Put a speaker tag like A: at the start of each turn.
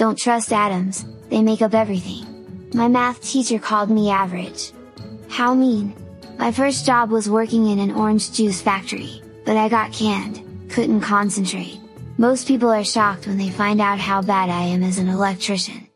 A: don't trust atoms, they make up everything. My math teacher called me average. How mean! My first job was working in an orange juice factory, but I got canned, couldn't concentrate. Most people are shocked when they find out how bad I am as an electrician.